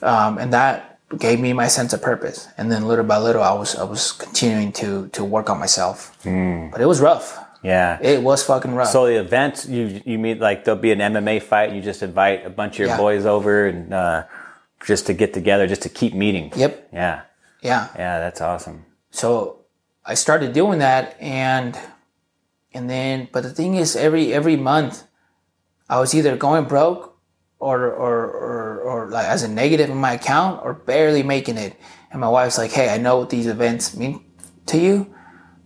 Um, and that gave me my sense of purpose. And then little by little, I was I was continuing to to work on myself. But it was rough.
Yeah.
It was fucking rough.
So the events you you meet like there'll be an MMA fight. You just invite a bunch of your
Yeah.
boys over and uh, just to get together, just to keep meeting.
yep.
Yeah.
Yeah.
Yeah. That's awesome.
So I started doing that and and then but the thing is every every month I was either going broke or or or, or like as a negative in my account or barely making it. And my wife's like, Hey, I know what these events mean to you,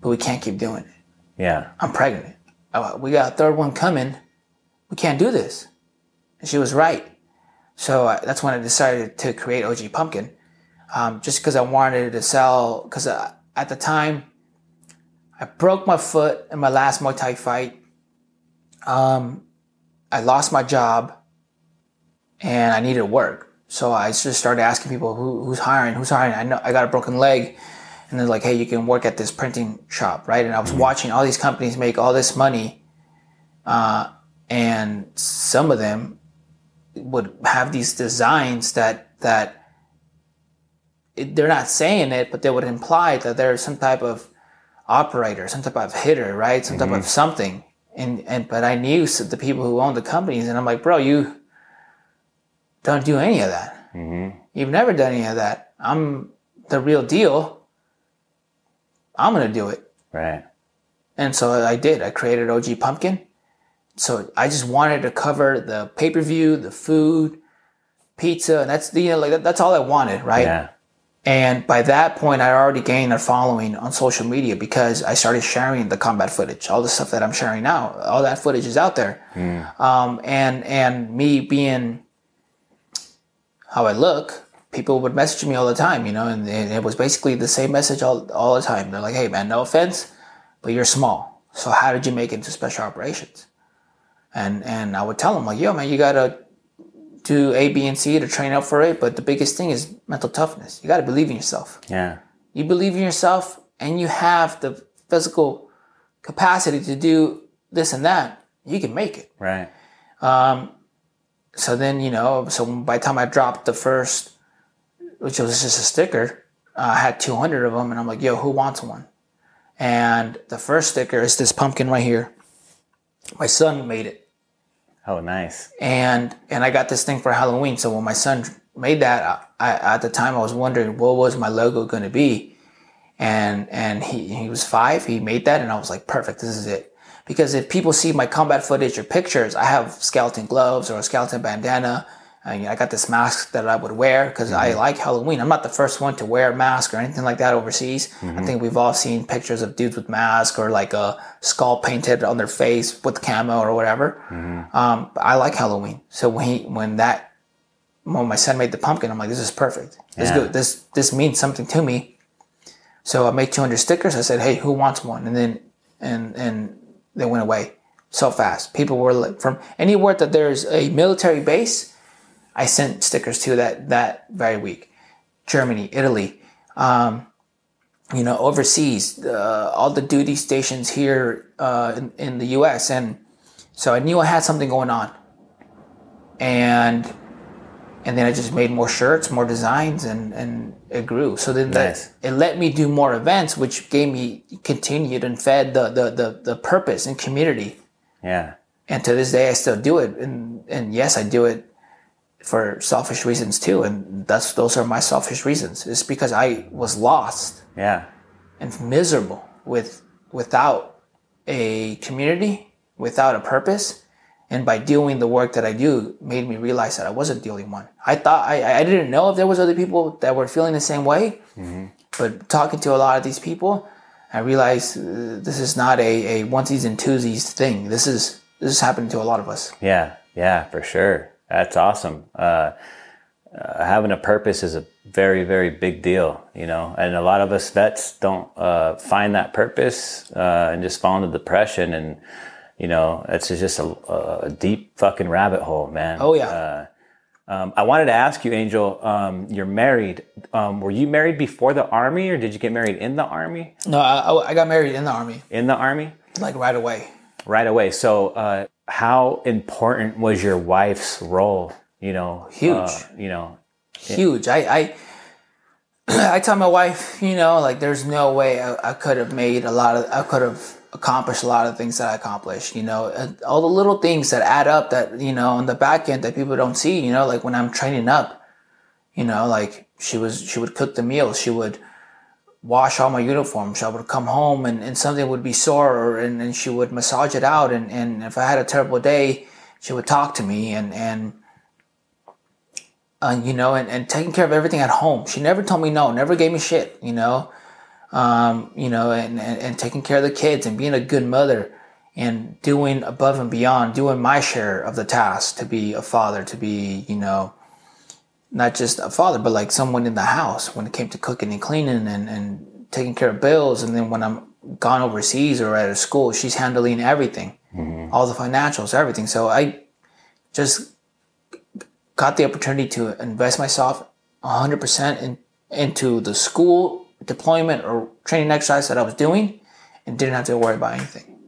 but we can't keep doing it.
Yeah.
I'm pregnant. We got a third one coming. We can't do this. And she was right. So uh, that's when I decided to create OG Pumpkin, um, just because I wanted to sell. Because uh, at the time, I broke my foot in my last Muay Thai fight. Um, I lost my job, and I needed work. So I just started asking people who, who's hiring, who's hiring. I know I got a broken leg, and they're like, "Hey, you can work at this printing shop, right?" And I was watching all these companies make all this money, uh, and some of them would have these designs that that it, they're not saying it, but they would imply that there's some type of operator, some type of hitter, right? Some type of mm-hmm. something. And and but I knew the people who own the companies, and I'm like, bro, you don't do any of that. Mm-hmm. You've never done any of that. I'm the real deal. I'm gonna do it.
Right.
And so I did. I created OG Pumpkin. So I just wanted to cover the pay per view, the food, pizza, and that's the you know, like that, that's all I wanted, right?
Yeah.
And by that point, I already gained a following on social media because I started sharing the combat footage, all the stuff that I'm sharing now. All that footage is out there, um, and and me being how I look, people would message me all the time, you know, and, and it was basically the same message all all the time. They're like, "Hey, man, no offense, but you're small. So how did you make it into special operations?" And and I would tell them like, "Yo, man, you gotta." Do A, B, and C to train up for it, but the biggest thing is mental toughness. You got to believe in yourself.
Yeah.
You believe in yourself, and you have the physical capacity to do this and that. You can make it.
Right.
So then, you know, so by the time I dropped the first, which was just a sticker, uh, I had 200 of them, and I'm like, yo, who wants one? And the first sticker is this pumpkin right here. My son made it.
Oh, nice.
and and I got this thing for Halloween. So when my son made that, I, I at the time I was wondering what was my logo going to be, and and he he was five. He made that, and I was like, perfect. This is it. Because if people see my combat footage or pictures, I have skeleton gloves or a skeleton bandana. And I got this mask that I would wear because I mm-hmm. like Halloween. I'm not the first one to wear a mask or anything like that overseas. I mm-hmm. think we've all seen pictures of dudes with masks or like a skull painted on their face with camo or whatever. Mm-hmm. Um, but I like Halloween. So when he, when that, when my son made the pumpkin, I'm like, this is perfect. This
Yeah.
good. This, this means something to me. So I made 200 stickers. I said, hey, who wants one? And then and and they went away so fast. People were like, from anywhere that there's a military base, I sent stickers to that that very week. Germany, Italy, um, you know, overseas, uh, all the duty stations here uh, in, in the U.S. and so I knew I had something going on, and and then I just made more shirts, more designs, and and it grew. So then
Nice.
that it let me do more events, which gave me continued and fed the the the, the purpose and community.
Yeah.
And to this day, I still do it, and and yes, I do it for selfish reasons too, and that's those are my selfish reasons. It's because I was lost
Yeah.
and miserable with without a community, without a purpose, and by doing the work that I do, made me realize that I wasn't the only one. I thought I I didn't know if there was other people that were feeling the same way, but talking to a lot of these people, I realized uh, this is not a a onesies and twosies thing. This is this is happening to a lot of us.
Yeah, yeah, for sure. That's awesome. Uh, uh, having a purpose is a very, very big deal, you know. And a lot of us vets don't uh, find that purpose uh, and just fall into depression, and you know, it's just a, a deep fucking rabbit hole, man.
Oh, yeah.
Uh, um, I wanted to ask you, Angel. Um, you're married. Um, were you married before the army, or did you get married in the army?
No, I, I got married in the army
In the army.
like right away.
Right away. So, uh, how important was your wife's role? You know,
Huge.
uh, you know,
huge. I, I I tell my wife, you know, like there's no way I, I could have made a lot of, I could have accomplished a lot of things that I accomplished. You know, all the little things that add up that you know on the back end that people don't see. You know, like when I'm training up, you know, like she was, she would cook the meals, she would wash all my uniforms. I would come home and, and something would be sore, and, and she would massage it out. And, and if I had a terrible day, she would talk to me and and uh, you know, and, and taking care of everything at home. She never told me no, never gave me shit, you know, um, you know, and, and, and taking care of the kids and being a good mother and doing above and beyond, doing my share of the task to be a father, to be, you know, not just a father, but like someone in the house when it came to cooking and cleaning and, and taking care of bills. And then when I'm gone overseas or at a school, she's handling everything, all the financials, everything. So I just got the opportunity to invest myself 100% in, into the school deployment or training exercise that I was doing and didn't have to worry about anything.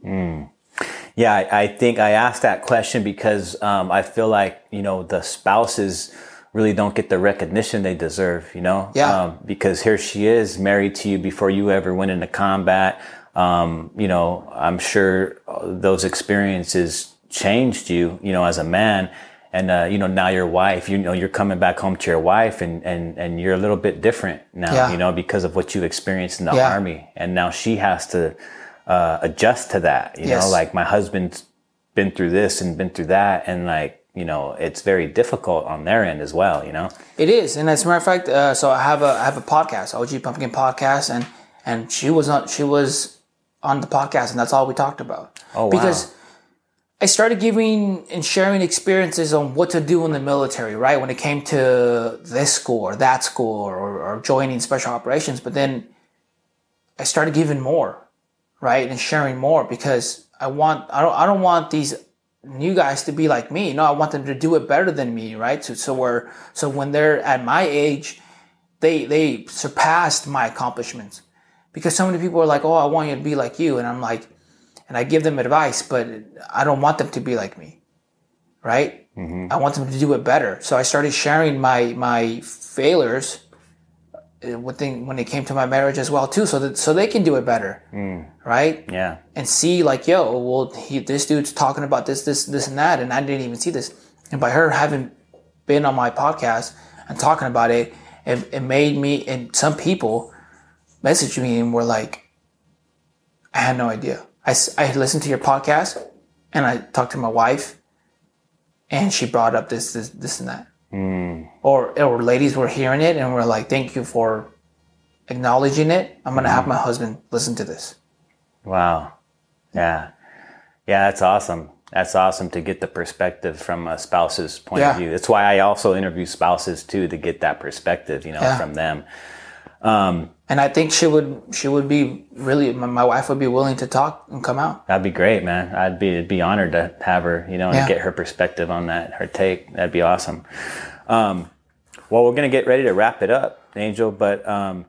yeah. I, I think I asked that question because um, I feel like you know the spouses really don't get the recognition they deserve. You know,
Yeah.
Um, because here she is married to you before you ever went into combat. Um, you know, I'm sure those experiences changed you. You know, as a man. And uh, you know now your wife, you know you're coming back home to your wife, and and and you're a little bit different now,
Yeah.
you know, because of what you've experienced in the
Yeah.
army, and now she has to uh, adjust to that. You
Yes.
know, like my husband's been through this and been through that, and like you know, it's very difficult on their end as well. You know,
It is, and as a matter of fact, uh, so I have a I have a podcast, OG Pumpkin Podcast, and and she was on she was on the podcast, and that's all we talked about.
Oh, wow.
Because I started giving and sharing experiences on what to do in the military, right? When it came to this school or that school or, or joining special operations, but then I started giving more, right, and sharing more because I want I don't I don't want these new guys to be like me. No, I want them to do it better than me, right? So so we're so when they're at my age, they they surpassed my accomplishments because so many people are like, "Oh, I want you to be like you," and I'm like, and I give them advice, but I don't want them to be like me, right? Mm-hmm. I want them to do it better. So I started sharing my my failures uh, with when it came to my marriage as well too, so that so they can do it better, right?
yeah,
and see like, yo, well, he, this dude's talking about this, this, this, and that, and I didn't even see this. And by her having been on my podcast and talking about it, it, it made me and some people messaged me and were like, I had no idea. I, had listened to your podcast and I talked to my wife and she brought up this, this, this, and that. Or, or ladies were hearing it and were like, thank you for acknowledging it. I'm going to have my husband listen to this.
wow, yeah, yeah. That's awesome. That's awesome to get the perspective from a spouse's point of view. That's why I also interview spouses too to get that perspective, you know,
Yeah.
from them. Um,
and I think she would she would be really my, my wife would be willing to talk and come out.
That'd be great, man. I'd be be honored to have her, you know, and
Yeah.
get her perspective on that, her take. That'd be awesome. Um, well, we're gonna get ready to wrap it up, Angel. But um,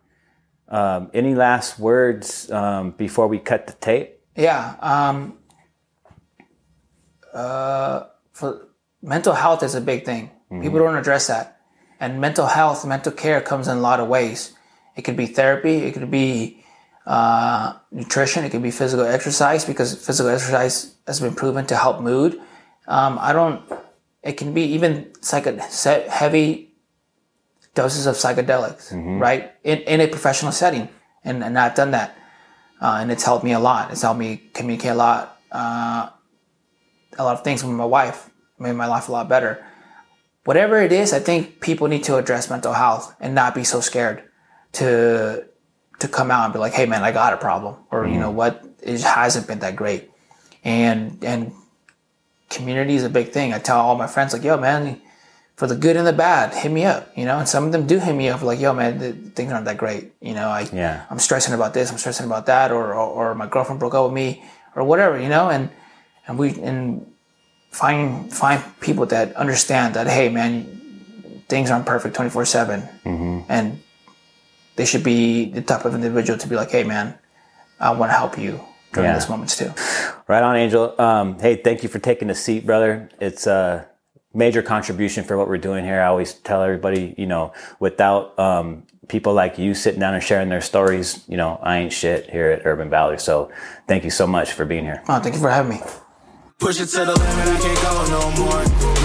um, any last words um, before we cut the tape?
Yeah. Um, uh, for mental health is a big thing. People don't address that, and mental health, mental care comes in a lot of ways. It could be therapy. It could be uh, nutrition. It could be physical exercise because physical exercise has been proven to help mood. Um, I don't. It can be even psycho- se- heavy doses of psychedelics, right? In, in a professional setting, and, and I've done that uh, and it's helped me a lot. It's helped me communicate a lot, uh, a lot of things with my wife, made my life a lot better. Whatever it is, I think people need to address mental health and not be so scared to to come out and be like, "Hey, man, I got a problem," or you know what, it hasn't been that great. And and community is a big thing. I tell all my friends like, "Yo, man." For the good and the bad, hit me up, you know. And some of them do hit me up, like, "Yo, man, the, things aren't that great," you know. I,
Yeah.
I'm stressing about this, I'm stressing about that, or, or or my girlfriend broke up with me, or whatever, you know, and and we and find find people that understand that hey man, things aren't perfect 24 seven, and they should be the type of individual to be like, hey man, I want to help you during
Yeah.
those moments too.
Right on, Angel. Um, hey, thank you for taking the seat, brother. It's a major contribution for what we're doing here. I always tell everybody, you know, without um, people like you sitting down and sharing their stories, you know, I ain't shit here at Urban Valor. So thank you so much for being here.
Oh, thank you for having me.
Push it to the limit, I can't go no more. Red light, no